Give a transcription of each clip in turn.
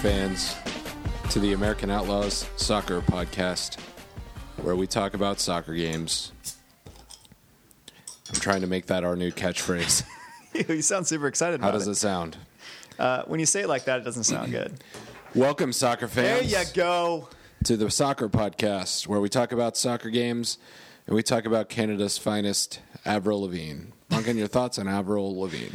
fans, to the American Outlaws Soccer Podcast, where we talk about soccer games. I'm trying to make that our new catchphrase. you sound super excited How does it. it sound? Uh, when you say it like that, it doesn't sound good. Welcome, soccer fans. there you go. to the Soccer Podcast, where we talk about soccer games and we talk about Canada's finest, Avril Lavigne. Duncan, your thoughts on Avril Lavigne?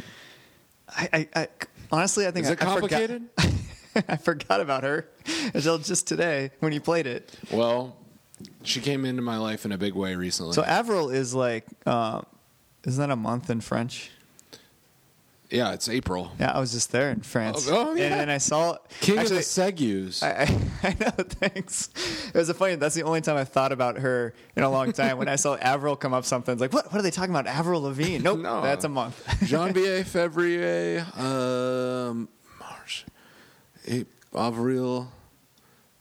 I, I, I honestly, I think Is I, it complicated? I I forgot about her until just today when you played it. Well, she came into my life in a big way recently. So Avril is like, uh, isn't that a month in French? yeah, it's April. Yeah, I was just there in France. Oh, oh, yeah. And then I saw King actually, of the Segus. I, I, I know. Thanks. It was a funny. That's the only time I've thought about her in a long time. when I saw Avril come up, something like, what? What are they talking about? Avril Lavigne? Nope. No. that's a month. Janvier, February, um, Avril.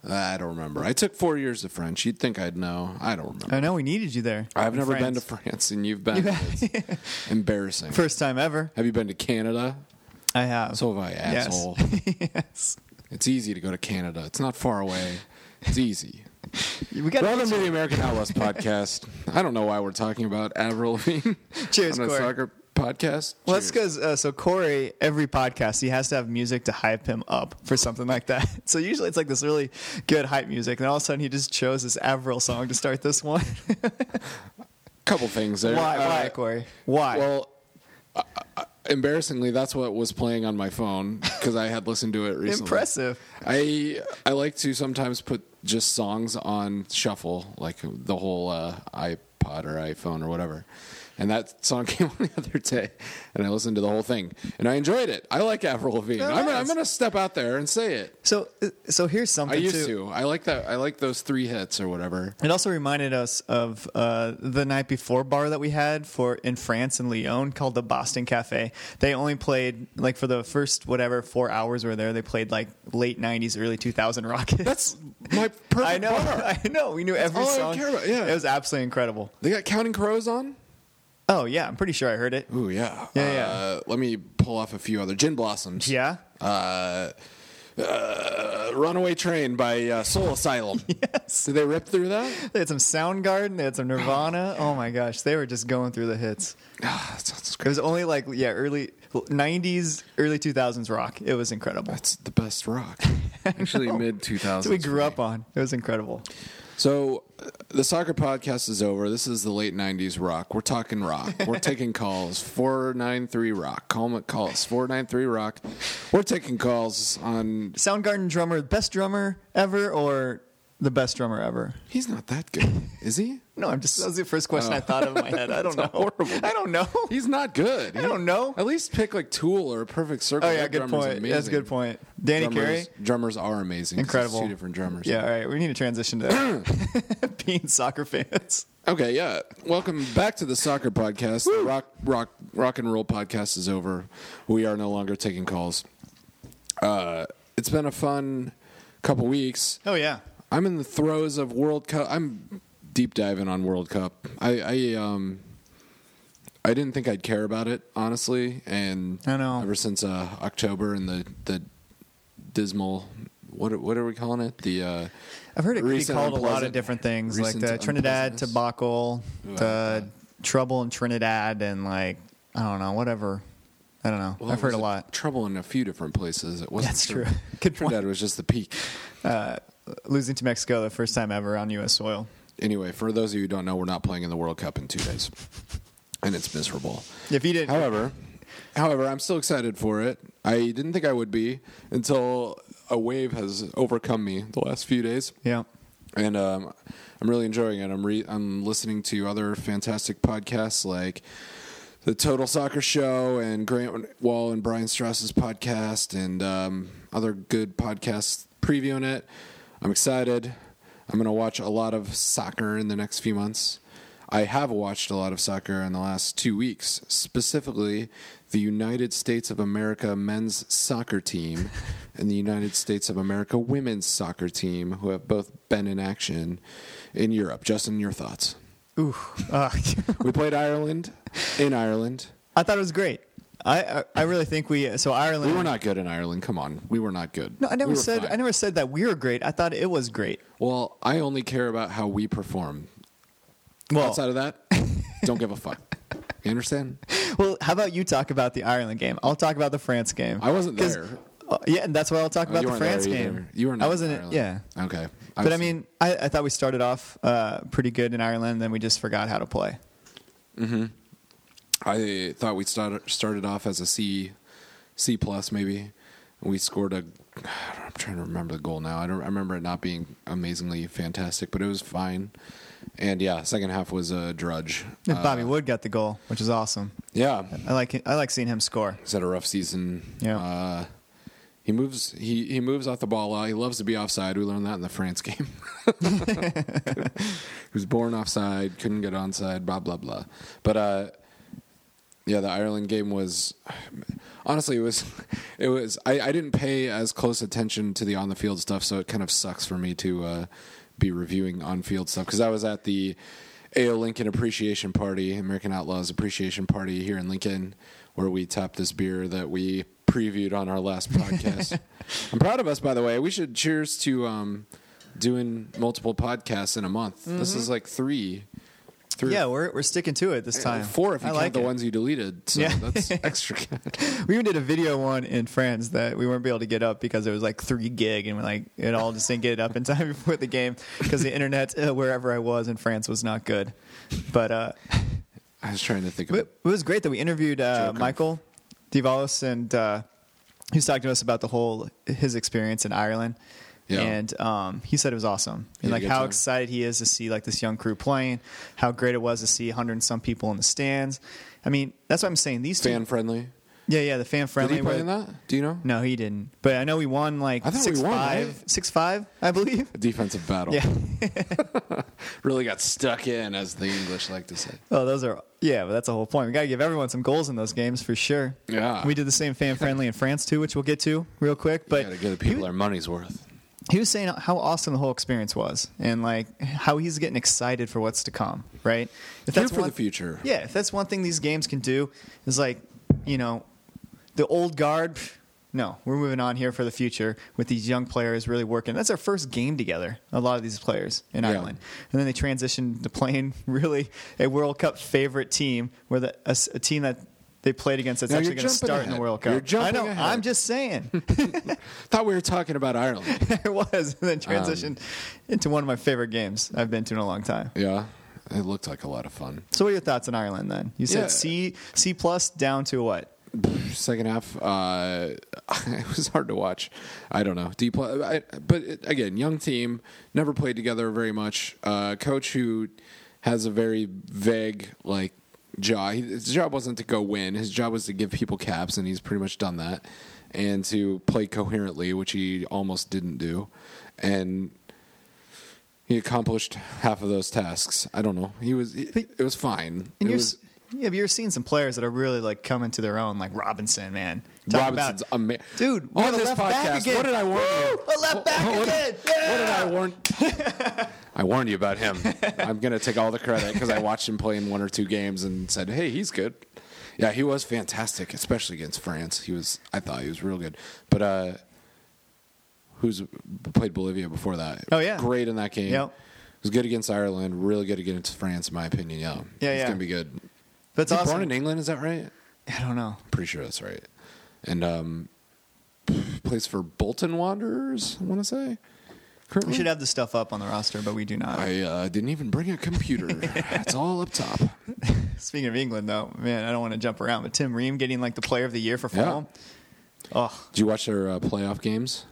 I don't remember. I took four years of French. You'd think I'd know. I don't remember. I know we needed you there. I've never been to France. France, and you've been. It's embarrassing. First time ever. have you been to Canada? I have. So have I, Yes. asshole. yes. It's easy to go to Canada. It's not far away. It's easy. We got Welcome to the American Outlaws podcast. I don't know why we're talking about Avril Lavigne Cheers, on a Corey. soccer podcast. Well, that's because uh, so Corey, every podcast, he has to have music to hype him up for something like that. So usually it's like this really good hype music, and all of a sudden he just chose this Avril song to start this one. couple things there. why? Uh, why, Corey? Why? Well, uh, uh, embarrassingly, that's what was playing on my phone because I had listened to it recently. Impressive. I I like to sometimes put just songs on shuffle, like the whole uh, iPod or iPhone or whatever. And that song came on the other day, and I listened to the whole thing, and I enjoyed it. I like Avril Lavigne. Oh, I'm, I'm going to step out there and say it. So, uh, so here's something. I used too. to. I like that. I like those three hits or whatever. It also reminded us of uh, the night before bar that we had for in France in Lyon called the Boston Cafe. They only played like for the first whatever four hours we were there. They played like late '90s, early 2000 rock. That's my perfect I know, bar. I know. We knew every all I song. care about, yeah. it was absolutely incredible. They got Counting Crows on. Oh yeah, I'm pretty sure I heard it. Ooh yeah. Yeah, yeah. Uh, let me pull off a few other Gin Blossoms. Yeah, Uh, uh, Runaway Train by uh, Soul Asylum. yes. Did they rip through that? They had some Soundgarden. They had some Nirvana. Oh my gosh, they were just going through the hits. Ah, It was only like yeah, early '90s, early 2000s rock. It was incredible. That's the best rock. Actually, mid 2000s. That's what we grew up on. It was incredible. So the soccer podcast is over. This is the late 90s rock. We're talking rock. We're taking calls. 493 rock. Call, call us. 493 rock. We're taking calls on. Soundgarden drummer, best drummer ever, or the best drummer ever? He's not that good, is he? No, I'm just. That was the first question I thought of in my head. I don't know. horrible. I don't know. He's not good. I don't know. At least pick like Tool or a Perfect Circle. Oh yeah, That good drummer's point. That's a good point. Danny drummers, Carey, drummers are amazing. 'cause it's incredible. Two different drummers. Yeah, all right. We need to transition to being soccer fans. Okay. Yeah. Welcome back to the soccer podcast. The rock, rock, rock and roll podcast is over. We are no longer taking calls. Uh, it's been a fun couple weeks. Oh yeah. I'm in the throes of World Cup. I'm deep diving on World Cup. I, I um. I didn't think I'd care about it honestly, and I know. ever since uh, October and the the dismal what are- what are we calling it? The uh, I've heard it could be called a lot of different things, like the Trinidad debacle, the trouble in Trinidad, and like I don't know, whatever. I don't know. well, I've heard a lot. Trouble in a few different places. It wasn't. That's true. Good point. Trinidad was just the peak. Uh, losing to Mexico the first time ever on U.S. soil. Anyway, for those of you who don't know, we're not playing in the World Cup in two days, and it's miserable. If you didn't, However, however, I'm still excited for it. I didn't think I would be until a wave has overcome me the last few days, yeah, and um, I'm really enjoying it. I'm re- I'm listening to other fantastic podcasts like the Total Soccer Show and Grant Wahl and Brian Straus's podcast and um, other good podcasts previewing it. I'm excited. I'm going to watch a lot of soccer in the next few months. I have watched a lot of soccer in the last two weeks, specifically the United States of America men's soccer team and the United States of America women's soccer team, who have both been in action in Europe. Justin, your thoughts? ooh, uh, We played Ireland in Ireland. I thought it was great. I, I I really think we so Ireland. We were not good in Ireland. Come on, we were not good. No, I never We said fine. I never said that we were great. I thought it was great. Well, I only care about how we perform. Well, Outside of that, don't give a fuck. You understand? well, how about you talk about the Ireland game? I'll talk about the France game. I wasn't there. Uh, yeah, and that's why I'll talk Oh, about the France game. You were not I wasn't. Yeah, Okay. but I mean, I, I thought we started off uh, pretty good in Ireland, then we just forgot how to play. I thought we started started off as a C, C plus maybe. We scored a. I'm trying to remember the goal now. I don't. I remember it not being amazingly fantastic, but it was fine. And yeah, second half was a drudge. And Uh, Bobby Wood got the goal, which is awesome. Yeah, I like I like seeing him score. he's had a rough season. Yeah. Uh, he moves. He he moves off the ball. a lot. He loves to be offside. We learned that in the France game. he was born offside. Couldn't get onside. Blah blah blah. But uh, yeah, the Ireland game was honestly it was it was. I, I didn't pay as close attention to the on the field stuff, so it kind of sucks for me to uh, be reviewing on field stuff because I was at the AO Lincoln Appreciation Party, American Outlaws Appreciation Party here in Lincoln, where we tapped this beer that we previewed on our last podcast. I'm proud of us, by the way. We should cheers to um, doing multiple podcasts in a month. This is like three. Three Yeah, we're we're sticking to it this time. Four if you I count like the it. ones you deleted. So Yeah. that's extra. We even did a video one in France that we weren't able to get up because it was like three gig, and we like it all just didn't get it up in time before the game because the internet uh, wherever I was in France was not good. But uh, I was trying to think of it, it was great that we interviewed uh, Michael Divalos, and uh, he was talking to us about the whole his experience in Ireland. Yeah. And um, he said it was awesome, and like how time? excited he is to see like this young crew playing, how great it was to see 100 and some people in the stands. I mean, that's what I'm saying. These two, fan friendly. yeah, yeah, the fan friendly. Did he play in that? Do you know? no, he didn't. But I know we won like I thought we six won, five, right? six five, I believe. A defensive battle. Yeah. Really got stuck in, as the English like to say. Oh, those are yeah, but that's the whole point. We got to give everyone some goals in those games for sure. Yeah. We did the same fan friendly in France too, which we'll get to real quick. But you Got to give the he, people their money's worth. He was saying how awesome the whole experience was, and like how he's getting excited for what's to come. Right? If Here for one- the future. Yeah, if that's one thing these games can do, is like, you know, the old guard. pff, No, we're moving on here for the future with these young players really working. That's our first game together. A lot of these players in Yeah. Ireland, and then they transitioned to playing really a World Cup favorite team, where the a, a team that they played against that's Now actually going to start in the World Cup. You're jumping I know. ahead. I'm just saying. Thought we were talking about Ireland. it was, and then Um, transitioned into one of my favorite games I've been to in a long time. yeah, it looked like a lot of fun. So, what are your thoughts on Ireland then? You said Yeah. C C plus down to what? Second half, uh, it was hard to watch. I don't know. D plus, I, but it, again, young team, never played together very much. Uh, coach who has a very vague like job. His job wasn't to go win. His job was to give people caps, and he's pretty much done that. And to play coherently, which he almost didn't do, and he accomplished half of those tasks. I don't know. He was. It, it was fine. And It was, yeah, but you're seeing some players that are really like coming to their own, like Robinson, man. Talk Robinson's about- amazing. dude. on this podcast, what did I warn you? A left back What- again. What did I warn? I warned you about him. I'm gonna take all the credit because I watched him play in one or two games and said, "Hey, he's good." Yeah, he was fantastic, especially against France. He was. I thought he was real good. But uh, who's played Bolivia before that? Oh, yeah. great in that game. Yep. Was good against Ireland. Really good against France, in my opinion. Yeah, Yeah, he's yeah. gonna be good. That's He's awesome. born in England. Is that right? I don't know. Pretty sure that's right. And um, plays for Bolton Wanderers. I want to say. Currently? We should have the stuff up on the roster, but we do not. I uh, didn't even bring a computer. it's all up top. Speaking of England, though, man, I don't want to jump around, but Tim Ream getting like the Player of the Year for Yeah. Fulham. Oh, Did you watch their uh, playoff games?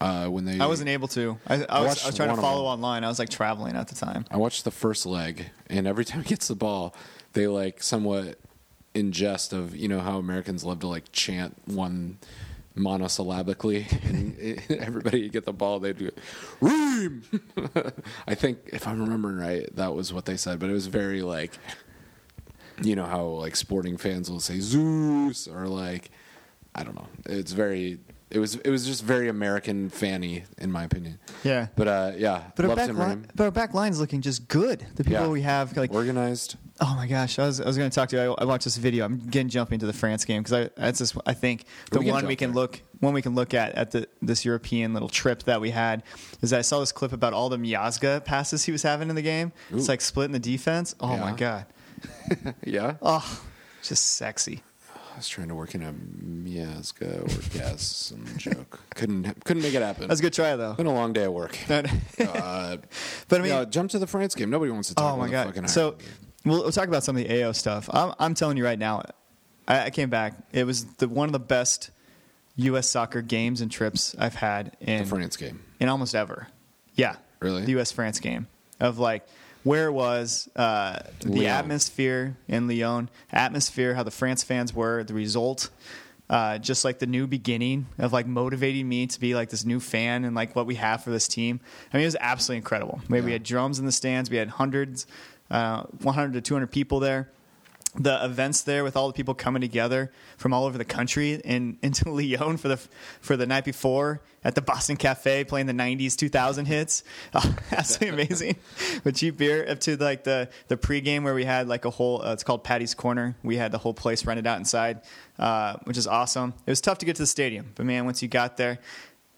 Uh, when they, I wasn't able to. I, I, was, I was trying to follow online. I was like traveling at the time. I watched the first leg, and every time he gets the ball, they like somewhat in jest of you know how Americans love to like chant one monosyllabically, and everybody get the ball, they do Ream. I think if I'm remembering right, that was what they said, but it was very like you know how like sporting fans will say Zeus or like I don't know. It's very it was it was just very American fanny in my opinion. Yeah. But uh, yeah, But our back line, but our back line's looking just good. The people Yeah. we have, like, organized. oh my gosh, I was, I was going to talk to you. I, I watched this video. I'm getting jumping to the France game because I that's just I think the We one we can there. look one we can look at at the this European little trip that we had is I saw this clip about all the Miazga passes he was having in the game. It's like splitting the defense. Oh my god, Yeah. oh, just sexy. I was trying to work in a Miazga orgasm joke. Couldn't couldn't make it happen. That's a good try though. Been a long day at work. But, Uh, but I mean, yeah, jump to the France game. Nobody wants to talk Oh my about the god! fucking So we'll, we'll talk about some of the AO stuff. I'm, I'm telling you right now, I, I came back. It was the one of the best U.S. soccer games and trips I've had in the France game. in almost ever. Yeah, Really? the U.S. France game of like where it was uh, the Lyon. atmosphere in Lyon, atmosphere, how the France fans were, the result. Uh, just like the new beginning of like motivating me to be like this new fan and like what we have for this team. I mean, it was absolutely incredible. We, we had drums in the stands. We had hundreds, uh, 100 to 200 people there. The events there with all the people coming together from all over the country in into Lyon for the for the night before at the Boston Cafe playing the '90s 2000 hits, oh, absolutely amazing. With cheap beer up to like the the pregame where we had like a whole uh, it's called Patty's Corner. We had the whole place rented out inside, uh, which is awesome. It was tough to get to the stadium, but man, once you got there,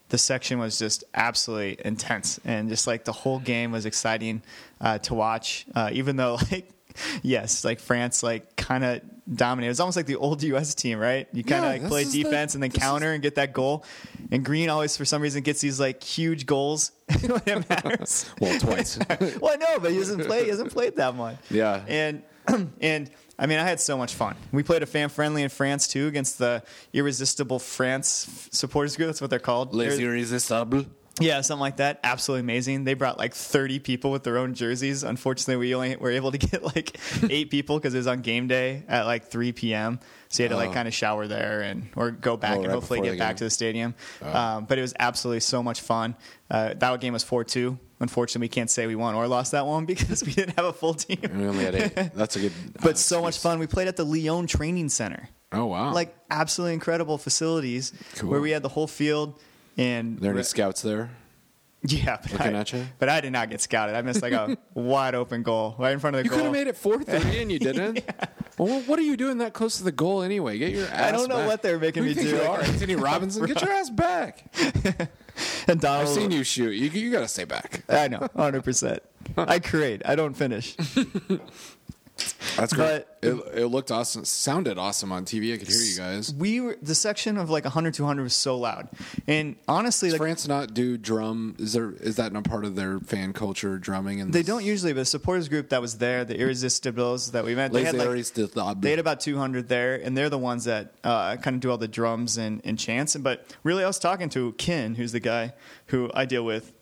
the section was just absolutely intense and just like the whole game was exciting uh, to watch uh, even though like yes like france like kind of dominated it's almost like the old us team right you kind of Yeah, like play is the- defense and then this is- counter and get that goal and green always for some reason gets these like huge goals when it matters Well, twice. well no, but he doesn't play he hasn't played that much Yeah. and and I mean, I had so much fun. We played a fan friendly in France too against the Irresistible France supporters group. That's what they're called. Les They're- Irrésistibles. Yeah, something like that. Absolutely amazing. They brought like 30 people with their own jerseys. Unfortunately, we only were able to get like eight people because it was on game day at like 3 p.m. So you had to like Oh. kind of shower there and or go back Oh, and right hopefully get back to the stadium. Um, but it was absolutely so much fun. Uh, that game was 4-2. Unfortunately, we can't say we won or lost that one because we didn't have a full team. We only had eight. That's a good. But uh, so much fun. We played at the Lyon Training Center. Oh wow! Like absolutely incredible facilities Cool. where we had the whole field and there any scouts there? Yeah, but Looking I, at you? but I did not get scouted. I missed like a wide open goal right in front of the goal. You could have made it four thirty and you didn't. Well, what are you doing that close to the goal anyway? Get your ass. I don't know back. what they're making Who me do you you are, Antonee Robinson? Get your ass back. and Donald, I've seen you shoot. You you got to stay back. I know, hundred percent. I create. I don't finish. That's great. But- it, it looked awesome. Sounded awesome on TV. I could hear you guys. We were the section of like 100, 200 was so loud, and honestly, Does like France not do drum? Is there is that not part of their fan culture? Drumming and they don't usually. But the supporters group that was there, the Irresistibles that we met, they had like They had about 200 there, and they're the ones that uh, kind of do all the drums and, and chants. But really, I was talking to Ken, who's the guy who I deal with,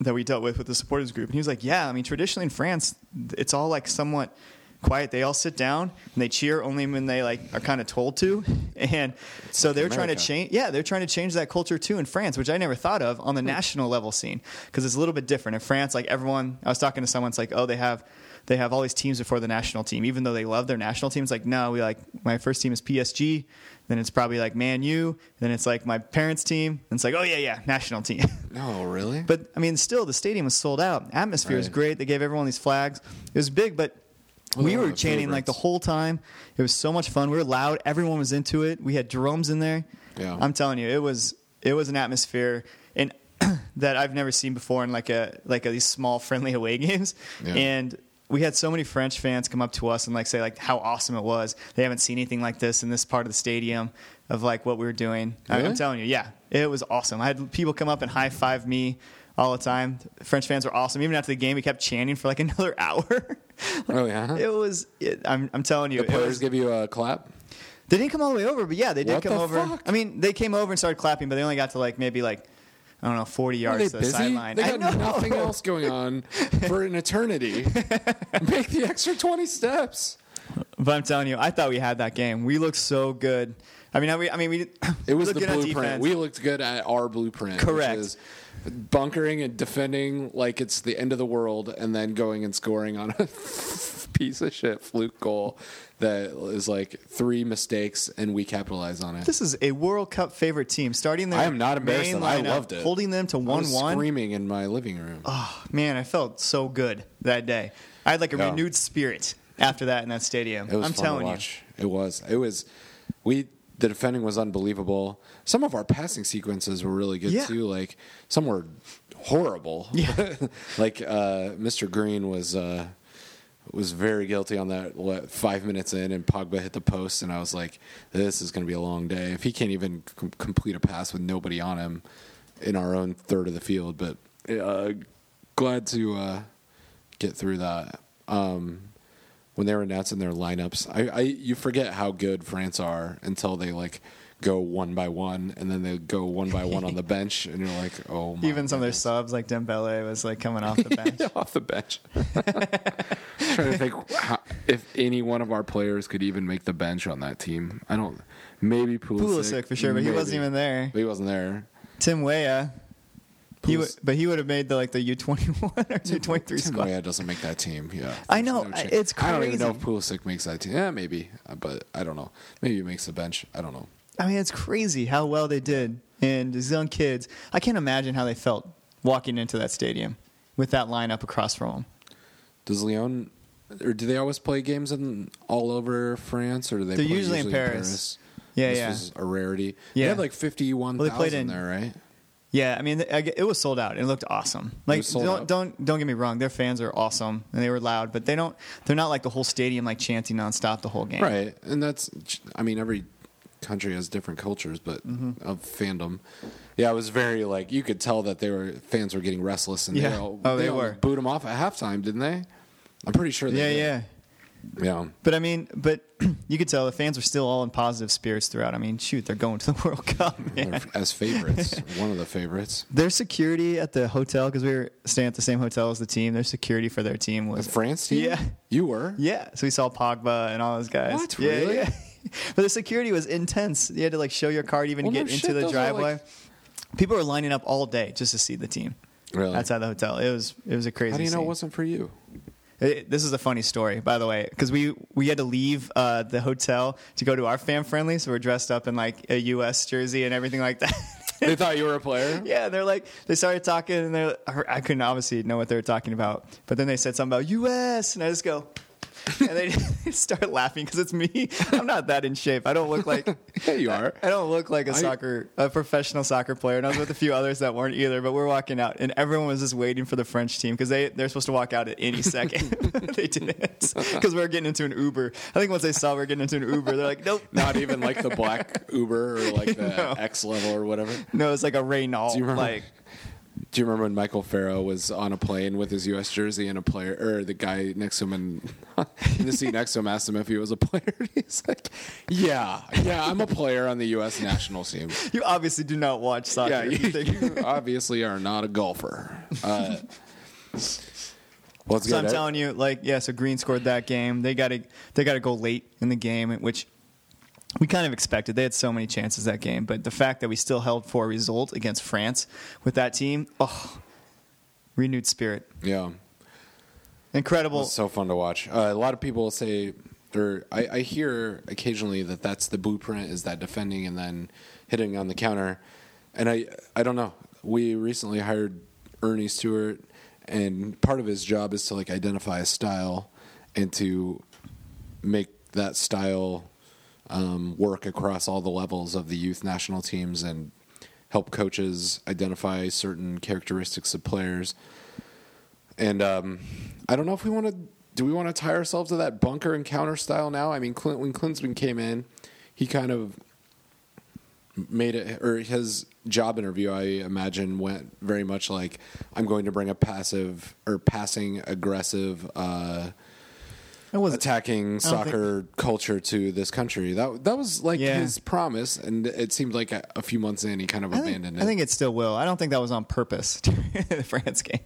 that we dealt with with the supporters group, and he was like, "Yeah, I mean, traditionally in France, it's all like somewhat quiet. They all sit down and they cheer only when they like are kind of told to, and so they're trying to change. Yeah, they're trying to change that culture too in France, which I never thought of on the hmm. national level scene because it's a little bit different in France. Like everyone, I was talking to someone, it's like, oh, they have they have all these teams before the national team, even though they love their national team. It's like, no, we like my first team is PSG, then it's probably like Man U, then it's like my parents' team, and it's like, oh yeah, yeah, national team. No, really. but I mean, still, the stadium was sold out. Atmosphere was great. They gave everyone these flags. It was big, but we were chanting like the whole time. It was so much fun. We were loud. Everyone was into it. We had drums in there. Yeah. I'm telling you, it was it was an atmosphere and that I've never seen before in like a like a, these small friendly away games. Yeah. And we had so many French fans come up to us and like say like how awesome it was. They haven't seen anything like this in this part of the stadium of like what we were doing. I- I'm telling you, yeah, it was awesome. I had people come up and high five me all the time. French fans were awesome. Even after the game, we kept chanting for like another hour. oh yeah. it was. It, I'm, I'm telling you, the players was, give you a clap. they didn't come all the way over, but yeah, they did What come the over. fuck? I mean, they came over and started clapping, but they only got to like maybe like I don't know, 40 yards to the sideline. They I got know. nothing else going on for an eternity. Make the extra twenty steps. But I'm telling you, I thought we had that game. We looked so good. I mean, I, I mean, we It was the blueprint. We looked good at our blueprint. Correct. Bunkering and defending like it's the end of the world, and then going and scoring on a piece of shit fluke goal that is like three mistakes, and we capitalize on it. This is a World Cup favorite team. Starting their I am not embarrassed. I loved it. Holding them to I was one-one. screaming in my living room. Oh man, I felt so good that day. I had like a Yeah. renewed spirit after that in that stadium. It was I'm telling you. It was. It was. We the defending was unbelievable. Some of our passing sequences were really good Yeah. too. Like some were horrible. Yeah. like uh, Mr. Green was uh, was very guilty on that. What, five minutes in, and Pogba hit the post, and I was like, "This is going to be a long day." If he can't even com- complete a pass with nobody on him in our own third of the field, but uh, glad to uh, get through that. Um, when they were announcing their lineups, I, I you forget how good France are until they like go one by one, and then they go one by one on the bench, and you're like, oh, my Even some of their goodness. subs, like Dembele, was like coming off the bench. off the bench. trying to think how, if any one of our players could even make the bench on that team. I don't. Maybe Pulisic, Pulisic for sure, but he wasn't even there. But he wasn't there. Tim Weah, he would, but he would have made the like the U twenty one or U twenty three Tim squad. Weah doesn't make that team. Yeah, I know, no it's I don't even know if crazy. Pulisic makes that team. Yeah, maybe, uh, but I don't know. Maybe he makes the bench. I don't know. I mean, it's crazy how well they did, and these young kids. I can't imagine how they felt walking into that stadium with that lineup across from them. Does Lyon or do they always play games in all over France, or do they? They're play usually in Paris. Yeah, this yeah. was a rarity. Yeah. they had like fifty-one Well, they played thousand in- there, right? Yeah, I mean, it was sold out. It looked awesome. Like, don't out. don't don't get me wrong. Their fans are awesome and they were loud, but they don't. They're not like the whole stadium like chanting nonstop the whole game. Right, and that's. I mean, every country has different cultures, but Mm-hmm. of fandom. Yeah, it was very like you could tell that they were fans were getting restless, and they Yeah. all, Oh, they all were. booed them off at halftime, didn't they? I'm pretty sure. They Yeah, did. yeah. Yeah. But I mean, but you could tell the fans were still all in positive spirits throughout. I mean, shoot, they're going to the World Cup. As favorites, one of the favorites. Their security at the hotel because we were staying at the same hotel as the team. Their security for their team The France team. Yeah. you were. Yeah, so we saw Pogba and all those guys. What? Yeah, Really? yeah. But the security was intense. You had to like show your card even Well, to no get into shit, the driveway. like- People were lining up all day just to see the team Really? outside the hotel. It was it was a crazy. How do you know scene. it wasn't for you? It- this is a funny story, by the way, because we we had to leave uh, the hotel to go to our fan friendly, so we're dressed up in like a U.S. jersey and everything like that. they thought you were a player. yeah, they're like they started talking, and they I couldn't obviously know what they were talking about, but then they said something about U.S. and I just go. and they start laughing because it's me. I'm not that in shape. I don't look like Yeah, you are. I don't look like a I- soccer, a professional soccer player. And I was with a few others that weren't either. But we're walking out, and everyone was just waiting for the French team because they they're supposed to walk out at any second. they didn't because we are getting into an Uber. I think once they saw we are getting into an Uber, they're like, nope. Not even like the black Uber or like the No. X level or whatever. No, it's like a Renault. Do you remember? Like, Do you remember when Michael Farrow was on a plane with his U.S. jersey and a player, or the guy next to him and in the seat next to him asked him if he was a player? He's like, "Yeah, yeah, I'm a player on the U.S. national team." you obviously do not watch soccer. Yeah, you, you obviously are not a golfer. Uh, well, So. I'm telling you, like, yeah. So Green scored that game. They got to they got to go late in the game, which we kind of expected. They had so many chances that game, but the fact that we still held for a result against France with that team, oh, renewed spirit, yeah, incredible. it's so fun to watch. Uh, a lot of people say, or I, I hear occasionally that that's the blueprint is that defending and then hitting on the counter, and I I don't know. We recently hired Earnie Stewart, and part of his job is to like identify a style and to make that style um, work across all the levels of the youth national teams and help coaches identify certain characteristics of players. And um, I don't know if we want to. Do we want to tie ourselves to that bunker and counter style now? I mean, Clint, when Klinsmann came in, he kind of made it, or his job interview, I imagine, went very much like, "I'm going to bring a passive or passing aggressive." Uh, attacking soccer culture to this country. That that was like Yeah. his promise, and it seemed like a, a few months in, he kind of I think, abandoned I think it still will. I don't think that was on purpose during the France game.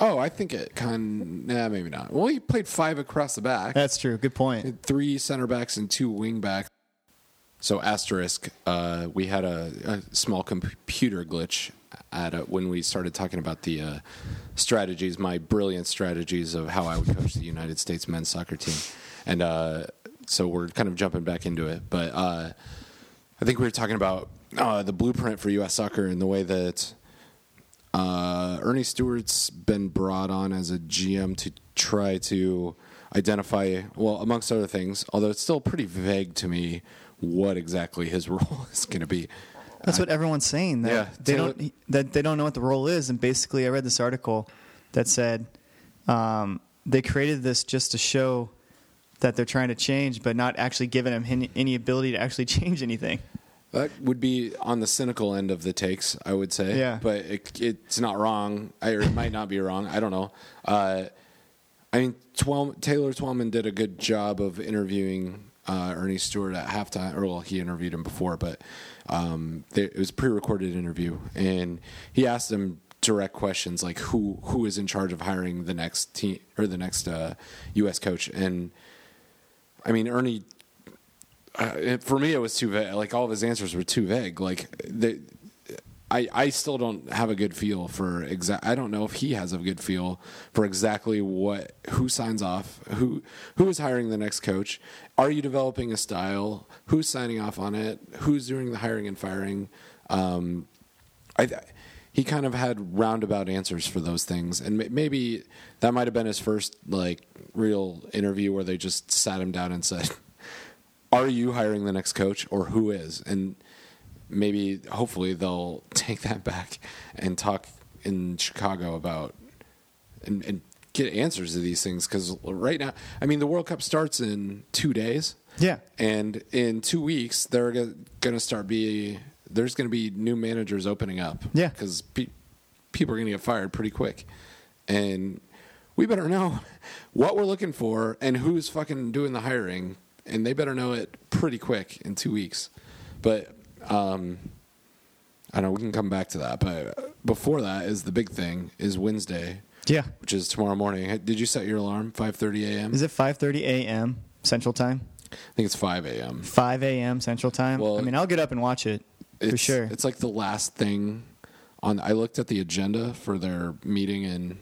oh, I think it kind. Nah, maybe not. Well, he played five across the back, That's true. Good point. Three center backs and two wing backs. So asterisk, uh, we had a, a small computer glitch at uh, when we started talking about the uh, strategies, my brilliant strategies of how I would coach the United States men's soccer team, and uh, so we're kind of jumping back into it. But uh, I think we were talking about uh, the blueprint for U.S. soccer and the way that uh, Earnie Stewart's been brought on as a GM to try to identify, well, amongst other things, although it's still pretty vague to me what exactly his role is going to be. That's what everyone's saying. That Yeah, they Taylor- don't that they don't know what the role is. And basically, I read this article that said um, they created this just to show that they're trying to change, but not actually giving them any, any ability to actually change anything. That would be on the cynical end of the takes, I would say. Yeah. But it, it's not wrong. I, or it might not be wrong. I don't know. Uh, I mean, Twel- Taylor Twellman did a good job of interviewing uh, Earnie Stewart at halftime. Or, well, he interviewed him before, but um, there, it was a pre-recorded interview, and he asked him direct questions like who who is in charge of hiring the next team or the next uh, U.S. coach, and I mean Earnie uh, for me, it was too vague. Like all of his answers were too vague. Like the, I, I still don't have a good feel for exact. I don't know if he has a good feel for exactly what who signs off, who who is hiring the next coach. Are you developing a style? Who's signing off on it? Who's doing the hiring and firing? Um, I. He kind of had roundabout answers for those things, and ma- maybe that might have been his first like real interview where they just sat him down and said, are you hiring the next coach or who is? And maybe, hopefully, they'll take that back and talk in Chicago about and, and get answers to these things. Because right now, I mean, the World Cup starts in two days. Yeah. And in two weeks, they're going to start be there's going to be new managers opening up. Yeah. Because pe- people are going to get fired pretty quick, and we better know what we're looking for and who's fucking doing the hiring, and they better know it pretty quick in two weeks. But um, I know we can come back to that. But before that is the big thing is Wednesday, Yeah. which is tomorrow morning. Did you set your alarm 5:30 a.m.? Is it 5:30 a.m. Central Time? I think it's 5 a.m. 5 a.m. Central Time. Well, I mean, I'll get up and watch it for sure. It's like the last thing on. I looked at the agenda for their meeting in.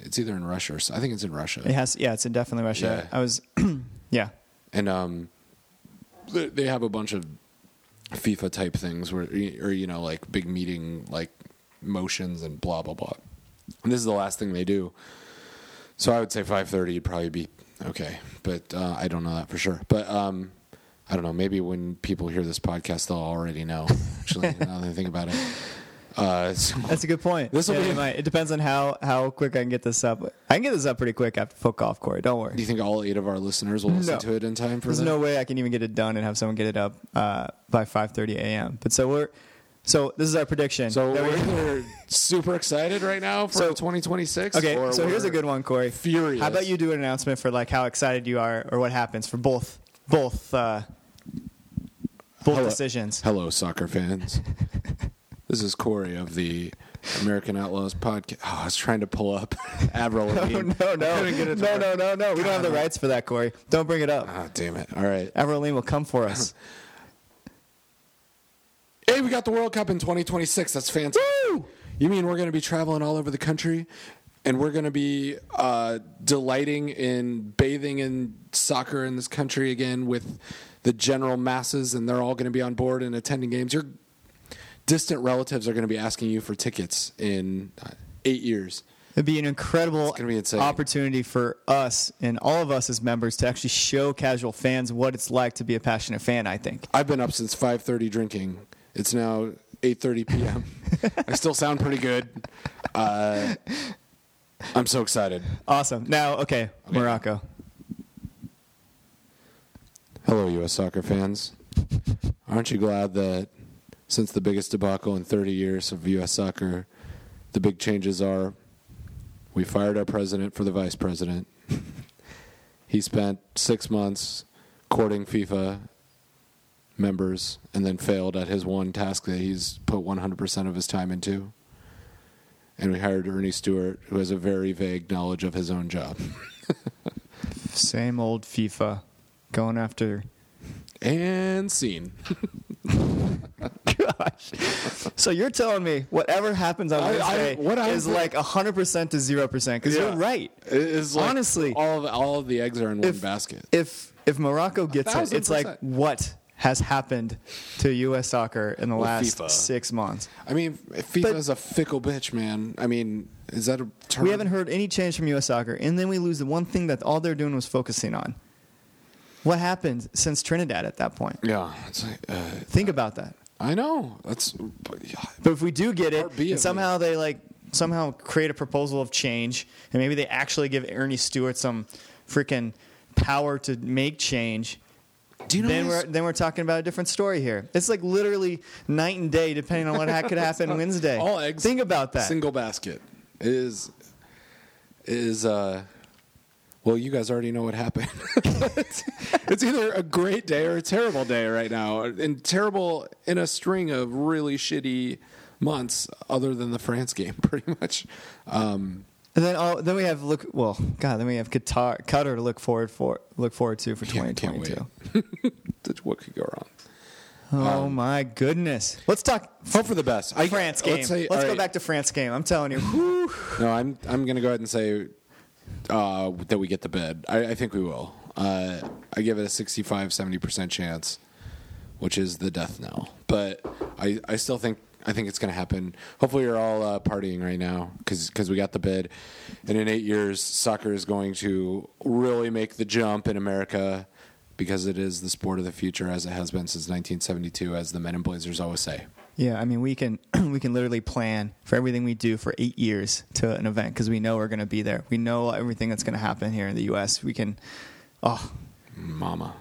It's either in Russia or I think it's in Russia. It has. Yeah, it's in definitely Russia. Yeah. I was. yeah. and um, they have a bunch of FIFA type things where, or you know, like big meeting like motions and blah blah blah. And this is the last thing they do. So I would say five thirty would probably be okay, but uh, I don't know that for sure. But um, I don't know. Maybe when people hear this podcast, they'll already know. Actually, now that I think about it. Uh, so- That's a good point. This'll Yeah, be- it, might. it depends on how, how quick I can get this up. I can get this up pretty quick after foot golf, Corey. Don't worry. do you think all eight of our listeners will listen No. to it in time for There's that? no way I can even get it done and have someone get it up uh, by 5:30 a.m. But so we're so this is our prediction. So we're we- either super excited right now for So- 2026. okay. So here's a good one, Corey. Furious. How about you do an announcement for like how excited you are or what happens for both both uh, both Hello. decisions? Hello, soccer fans. this is Corey of the American Outlaws podcast. Oh, I was trying to pull up Avril No, Lavigne. no, no, get it no, no, no, no. We don't have the rights for that, Corey. Don't bring it up. Ah, damn it. All right. Avril Lavigne will come for us. Hey, we got the World Cup in 2026. That's fantastic. You mean we're going to be traveling all over the country? And we're going to be uh, delighting in bathing in soccer in this country again with the general masses, and they're all going to be on board and attending games. Your distant relatives are going to be asking you for tickets in uh, eight years. It'd be an incredible be opportunity for us and all of us as members to actually show casual fans what it's like to be a passionate fan. I think. I've been up since 5:30 drinking. It's now 8:30 p.m. I still sound pretty good. Uh, I'm so excited. Awesome. Now, okay, Morocco. Hello, U.S. soccer fans. Aren't you glad that since the biggest debacle in 30 years of U.S. soccer, the big changes are we fired our president for the vice president. he spent six months courting FIFA members and then failed at his one task that he's put 100% of his time into. And we hired Earnie Stewart, who has a very vague knowledge of his own job. Same old FIFA, going after. And scene. gosh. So you're telling me whatever happens on I- I- Wednesday I is like 100% to 0% because Yeah. you're right. It is like Honestly. all of all of the eggs are in one If- basket. If if Morocco gets it, it's like what has happened to U.S. soccer in the Well, last FIFA. six months? I mean, FIFA is a fickle bitch, man. I mean, is that a term? We haven't heard any change from U.S. soccer, and then we lose the one thing that all they're doing was focusing on. What happened since Trinidad at that point? Yeah, it's like uh, Think about that. I know that's. But yeah, But if we do get it, Part B and of somehow they like somehow create a proposal of change, and maybe they actually give Earnie Stewart some freaking power to make change. do you know? then we're then we're talking about a different story here. It's like literally night and day, depending on what ha- could happen Wednesday. all eggs. Think about that. Single basket is is uh. Well, you guys already know what happened. it's, it's either a great day or a terrible day right now, and terrible in a string of really shitty months, other than the France game, pretty much. Um, And then oh, then we have look well, God, then we have Qatar Qatar to look forward for look forward to for Can't- can't 2022. what could go wrong? Oh my goodness. Let's talk Hope for the best. I, France game. Let's, Let's, go right, back to France game. I'm telling you. No, I'm I'm going to go ahead and say uh, that we get the bid. I, I think we will. Uh, I give it a 65, 70 percent chance, which is the death knell. But I, I still think I think it's going to happen. Hopefully, you're all uh, partying right now because we got the bid, and in eight years, soccer is going to really make the jump in America because it is the sport of the future as it has been since 1972, as the Men in Blazers always say. Yeah, I mean we can we can literally plan for everything we do for eight years to an event because we know we're going to be there. We know everything that's going to happen here in the U.S. We can. Oh, Mama,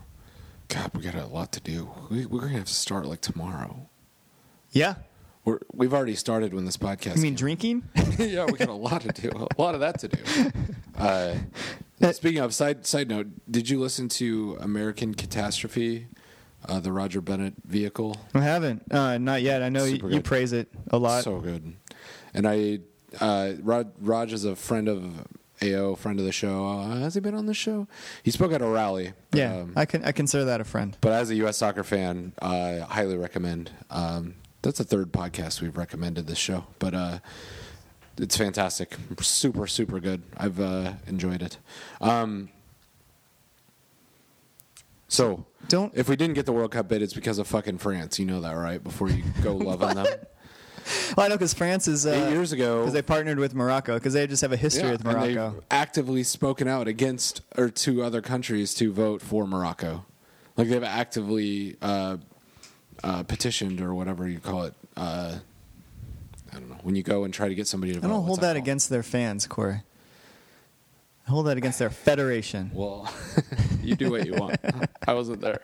God, we got a lot to do. We, we're gonna have to start like tomorrow. yeah. We're, we've already started when this podcast. I mean came. drinking. yeah, we got a lot to do. A lot of that to do. Uh, speaking of side side note, did you listen to American Catastrophe, uh, the Roger Bennett vehicle? I haven't. Uh, not yet. I know you, Super you praise it a lot. So good. And I, uh, Rod, Rog is a friend of AO, friend of the show. Uh, has he been on the show? He spoke at a rally. yeah, Um, I can I consider that a friend. But as a U.S. soccer fan, I highly recommend. Um, that's the third podcast we've recommended this show, but uh, it's fantastic, super super good. I've uh, enjoyed it. Um, so Don't if we didn't get the World Cup bid, it's because of fucking France. You know that, right? Before you go loving them. Well, I know because France is uh, Eight years ago, because they partnered with Morocco because they just have a history Yeah, with Morocco. they've actively spoken out against or to other countries to vote for Morocco. Like they've actively uh, uh, petitioned or whatever you call it. Uh, I don't know when you go and try to get somebody to vote, I don't hold that called? against their fans, Corey. Hold that against their federation. Well, you do what you want. I wasn't there.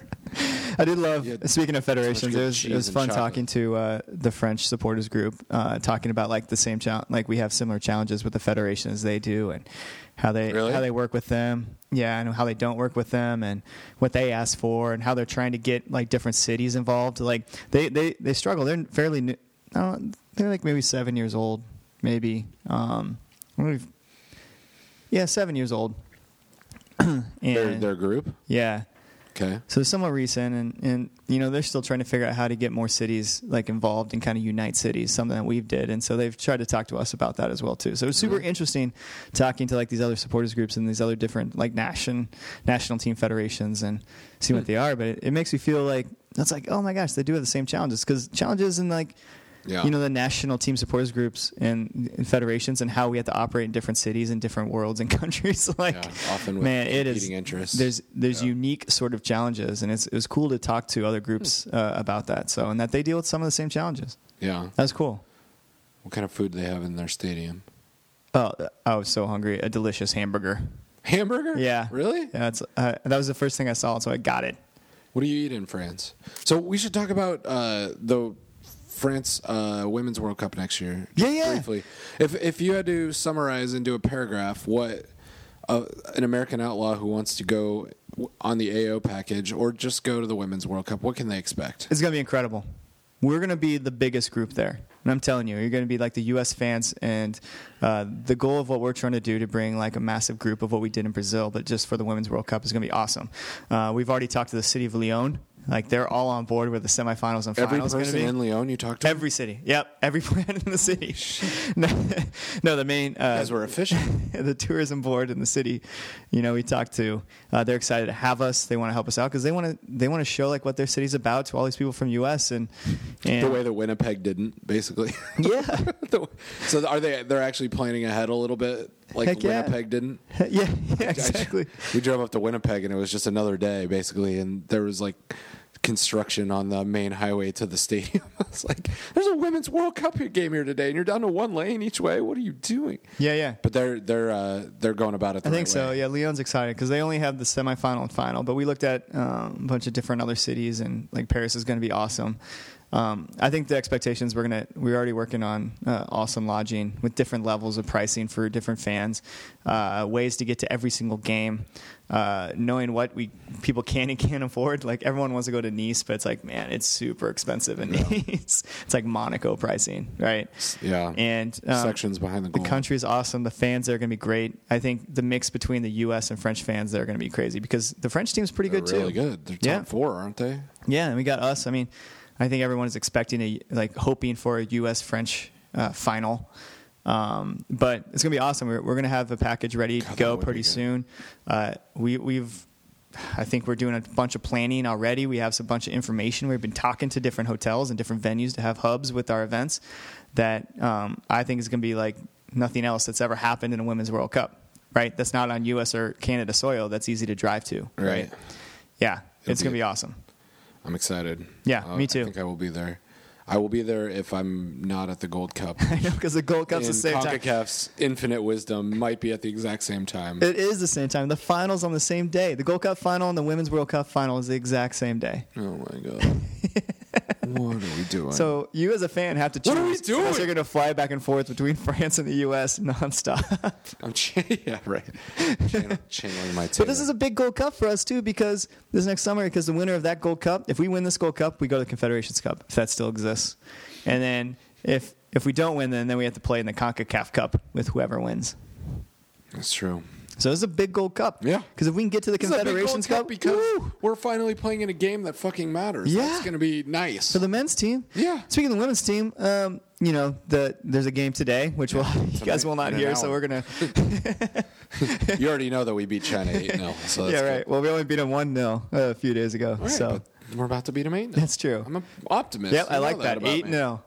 I did love. Speaking of federations, it was, it was fun talking to uh, the French supporters group, uh, talking about like the same challenge. Like we have similar challenges with the federation as they do, and how they Really? how they work with them. Yeah, and how they don't work with them, and what they ask for, and how they're trying to get like different cities involved. Like they they they struggle. They're fairly new. I don't, they're like maybe seven years old, maybe. Um, I don't know if- yeah, seven years old. and Their their group. yeah, Okay. so it's somewhat recent, and, and you know they're still trying to figure out how to get more cities like involved and kind of unite cities, something that we've did, and so they've tried to talk to us about that as well too. So it's super Really? interesting talking to like these other supporters groups and these other different like national national team federations and see what Hmm. they are. But it, it makes me feel like that's like oh my gosh, they do have the same challenges because challenges and like Yeah. you know the national team supporters groups and, and federations and how we have to operate in different cities and different worlds and countries like Yeah, often with man it is competing interests. there's there's Yeah. unique sort of challenges and it's it was cool to talk to other groups Hmm. uh, about that so and that they deal with some of the same challenges yeah. that's cool What kind of food do they have in their stadium? oh I was so hungry a delicious hamburger Hamburger? yeah Really? yeah that's uh, that was the first thing I saw so I got it What do you eat in France? So we should talk about uh, the France uh, Women's World Cup next year. Yeah, yeah. Briefly, if if you had to summarize into a paragraph, what uh, an American outlaw who wants to go on the AO package or just go to the Women's World Cup, what can they expect? It's going to be incredible. We're going to be the biggest group there. And I'm telling you, you're going to be like the U.S. fans. And uh, the goal of what we're trying to do to bring like a massive group of what we did in Brazil, but just for the Women's World Cup is going to be awesome. Uh, we've already talked to the city of Lyon. Like they're all on board with the semifinals and Every finals. gonna person be. in Lyon you talked to, Every city. Yep. Every plant in the city. no, no, the main uh, guys were efficient. the tourism board in the city, you know, we talked to. Uh, they're excited to have us. They want to help us out because they want to. They want to show like what their city's about to all these people from U.S. and and the way that Winnipeg didn't, basically. yeah, so are they? They're actually planning ahead a little bit, like Heck yeah. Winnipeg didn't. yeah, yeah, exactly. We drove up to Winnipeg and it was just another day, basically, and there was like construction on the main highway to the stadium. it's like, "There's a women's World Cup game here today, and you're down to one lane each way. What are you doing?" Yeah, yeah. But they're they're uh, they're going about it. The I think right so. way. Yeah, Lyon's excited because they only have the semifinal and final. But we looked at um, a bunch of different other cities, and like Paris is going to be awesome. Um, I think the expectations we're gonna we're already working on uh, awesome lodging with different levels of pricing for different fans, uh, ways to get to every single game, uh, knowing what we people can and can't afford. Like everyone wants to go to Nice, but it's like man, it's super expensive in Nice. it's like Monaco pricing, right? Yeah. And um, sections behind the the country is awesome. The fans there are going to be great. I think the mix between the U.S. and French fans there are going to be crazy because the French team's pretty They're good really too. good. They're top Yeah. four, aren't they? Yeah, and we got us. I mean, I think everyone is expecting a like hoping for a U.S. French uh, final. Um, but it's gonna be awesome. We're, we're gonna have a package ready to go pretty soon. Uh, we we've. I think we're doing a bunch of planning already. We have a bunch of information. We've been talking to different hotels and different venues to have hubs with our events. That um, I think is going to be like nothing else that's ever happened in a women's World Cup. Right? That's not on U.S. or Canada soil. That's easy to drive to. Right. Right? Yeah, It'll it's going to be- be awesome. I'm excited. Yeah, Uh, me too. I think I will be there. I will be there if I'm not at the Gold Cup. I know because the Gold Cup's the same time. CONCACAF's infinite wisdom might be at the exact same time. It is the same time. The finals on the same day. The Gold Cup final and the Women's World Cup final is the exact same day. oh my god! what are we doing? So you as a fan have to choose. What are we unless doing? You're going to fly back and forth between France and the U.S. nonstop. I'm cha- yeah right. Channel, channeling my. but this is a big Gold Cup for us too because this next summer, because the winner of that Gold Cup, if we win this Gold Cup, we go to the Confederations Cup if that still exists, and then if if we don't win, then then we have to play in the Concacaf Cup with whoever wins. That's true. So this is a big Gold Cup. Yeah. Because if we can get to the This is a big Confederations Cup, because woo! we're finally playing in a game that fucking matters. Yeah. That's going to be nice. for the men's team. Yeah. Speaking of the women's team, um, you know, the there's a game today, which we'll you guys will not hear, so we're gonna. you already know that we beat China eight 0 So yeah, good. right. Well, we only beat them one 0 a few days ago, right, so we're about to beat them eight. that's true. I'm an optimist. Yep, You I like that. about Eight me. 0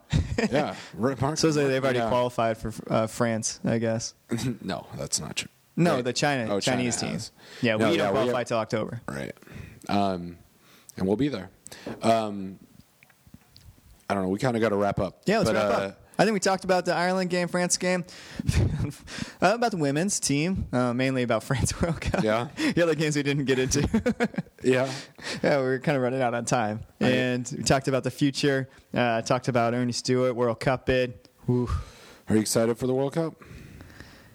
Yeah, remark- So they've already yeah. qualified for uh, France, I guess. no, that's not true. No, Right. the China Oh, China Chinese team. has. Yeah, No, we yeah, don't qualify have- till October. Right. Um, and we'll be there. Um, I don't know. We kind of got to wrap up. Yeah, let's But, wrap uh, up. I think we talked about the Ireland game, France game, uh, about the women's team, uh, mainly about France World Cup. Yeah. the other games we didn't get into. Yeah. yeah, we were kind of running out on time. Right. And we talked about the future. Uh, talked about Earnie Stewart, World Cup bid. Are you excited for the World Cup?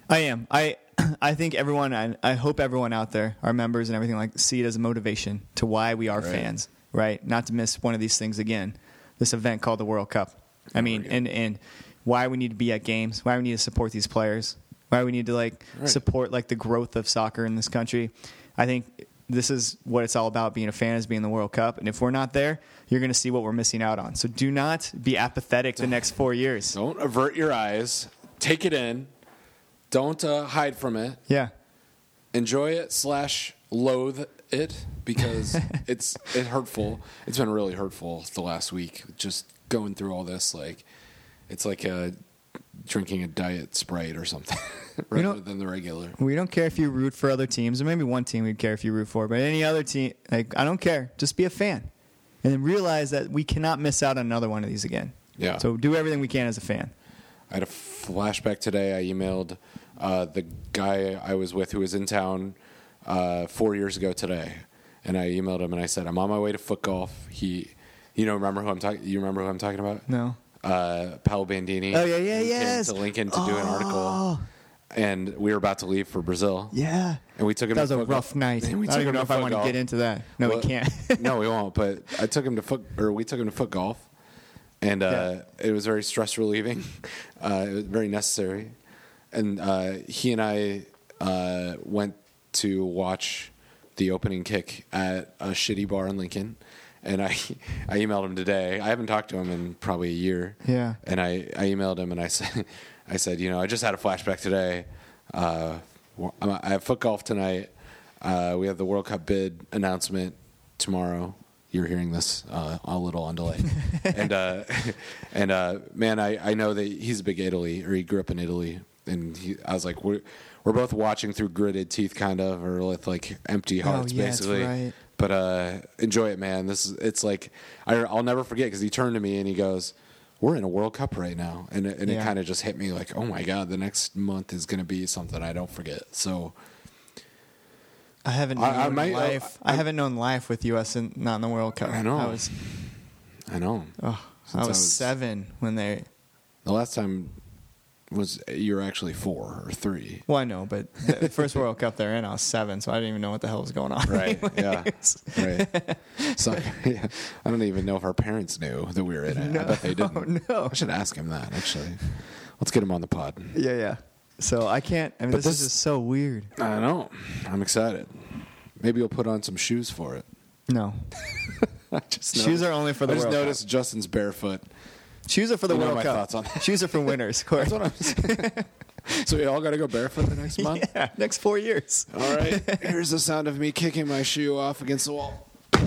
I am. I I think everyone. I, I hope everyone out there, our members and everything, like see it as a motivation to why we are Right. fans. Right. Not to miss one of these things again. This event called the World Cup. I mean, and and why we need to be at games. Why we need to support these players. Why we need to like Right. support like the growth of soccer in this country. I think this is what it's all about. Being a fan is being the World Cup, and if we're not there, you're going to see what we're missing out on. So do not be apathetic the next four years. Don't avert your eyes. Take it in. Don't uh, hide from it. Yeah. Enjoy it slash loathe it because it's it hurtful. It's been really hurtful the last week. Just going through all this, like it's like a drinking a diet sprite or something rather than the regular. We don't care if you root for other teams, or maybe one team we'd care if you root for, but any other team, like I don't care. Just be a fan, and then realize that we cannot miss out on another one of these again. Yeah. So do everything we can as a fan. I had a flashback today. I emailed uh, the guy I was with who was in town uh, four years ago today, and I emailed him and I said, "I'm on my way to foot golf." He, you know, remember who I'm talking? You remember who I'm talking about? No. Uh, Paolo Bandini. Oh, yeah, yeah, yes. To Lincoln to do an Oh. article, and we were about to leave for Brazil. Yeah. And we took him. That to was a rough golf. night. I took don't even him know if I want to get into that. No, Well, we can't. no, we won't. But I took him to foot, or we took him to foot golf, and uh, it was very stress relieving. Uh, it was very necessary, and uh, he and I uh, went to watch the opening kick at a shitty bar in Lincoln, and I I emailed him today. I haven't talked to him in probably a year. Yeah. And I, I emailed him and I said I said you know I just had a flashback today. Uh, I have foot golf tonight. Uh, we have the World Cup bid announcement tomorrow. You're hearing this uh, a little on delay, and uh, and uh, man, I, I know that he's a big Italy, or he grew up in Italy, and he, I was like, we're we're both watching through gritted teeth, kind of, or with like empty hearts, Oh, yeah, basically. right. But uh, enjoy it, man. This is it's like I, I'll never forget because he turned to me and he goes, "We're in a World Cup right now," and it, and it kind of just hit me like, "Oh my god, the next month is going to be something I don't forget." So I haven't known I- I might- life. I- I, haven't known life with U.S. in, not in the World Cup. I know. I was I know oh, I I was, was- seven when they. the last time was you were actually four or three. Well, I know, but the first World Cup they're in, I was seven, so I didn't even know what the hell was going on. Right. Yeah. anyways. Right. So yeah, I don't even know if our parents knew that we were in it. I bet they didn't. no. I should ask him that actually. Let's get him on the pod. Yeah, yeah. So I can't. I mean, this, this- is just so weird. I know. I'm excited. Maybe you'll put on some shoes for it. No, I just shoes are only for the I just World noticed Justin's barefoot. Shoes are for the You World my Cup. thoughts on that. Shoes are for winners. Corey. That's what I'm saying. so we all got to go barefoot the next month. yeah, next four years. All right. Here's the sound of me kicking my shoe off against the wall.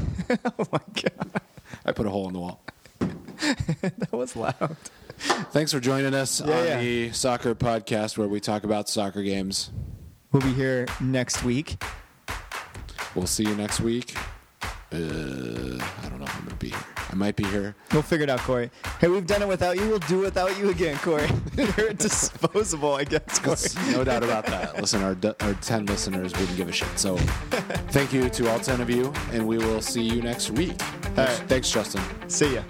Oh my god, I put a hole in the wall. that was loud. Thanks for joining us Yeah, on yeah. the soccer podcast where we talk about soccer games. We'll be here next week. We'll see you next week. Uh, might be here. We'll figure it out, Corey. Hey, we've done it without you. We'll do it without you again, Corey. You're disposable, I guess, Corey. no doubt about that. Listen, our, our 10 listeners wouldn't give a shit. So thank you to all 10 of you, and we will see you next week. Thanks, right. thanks Justin. See ya.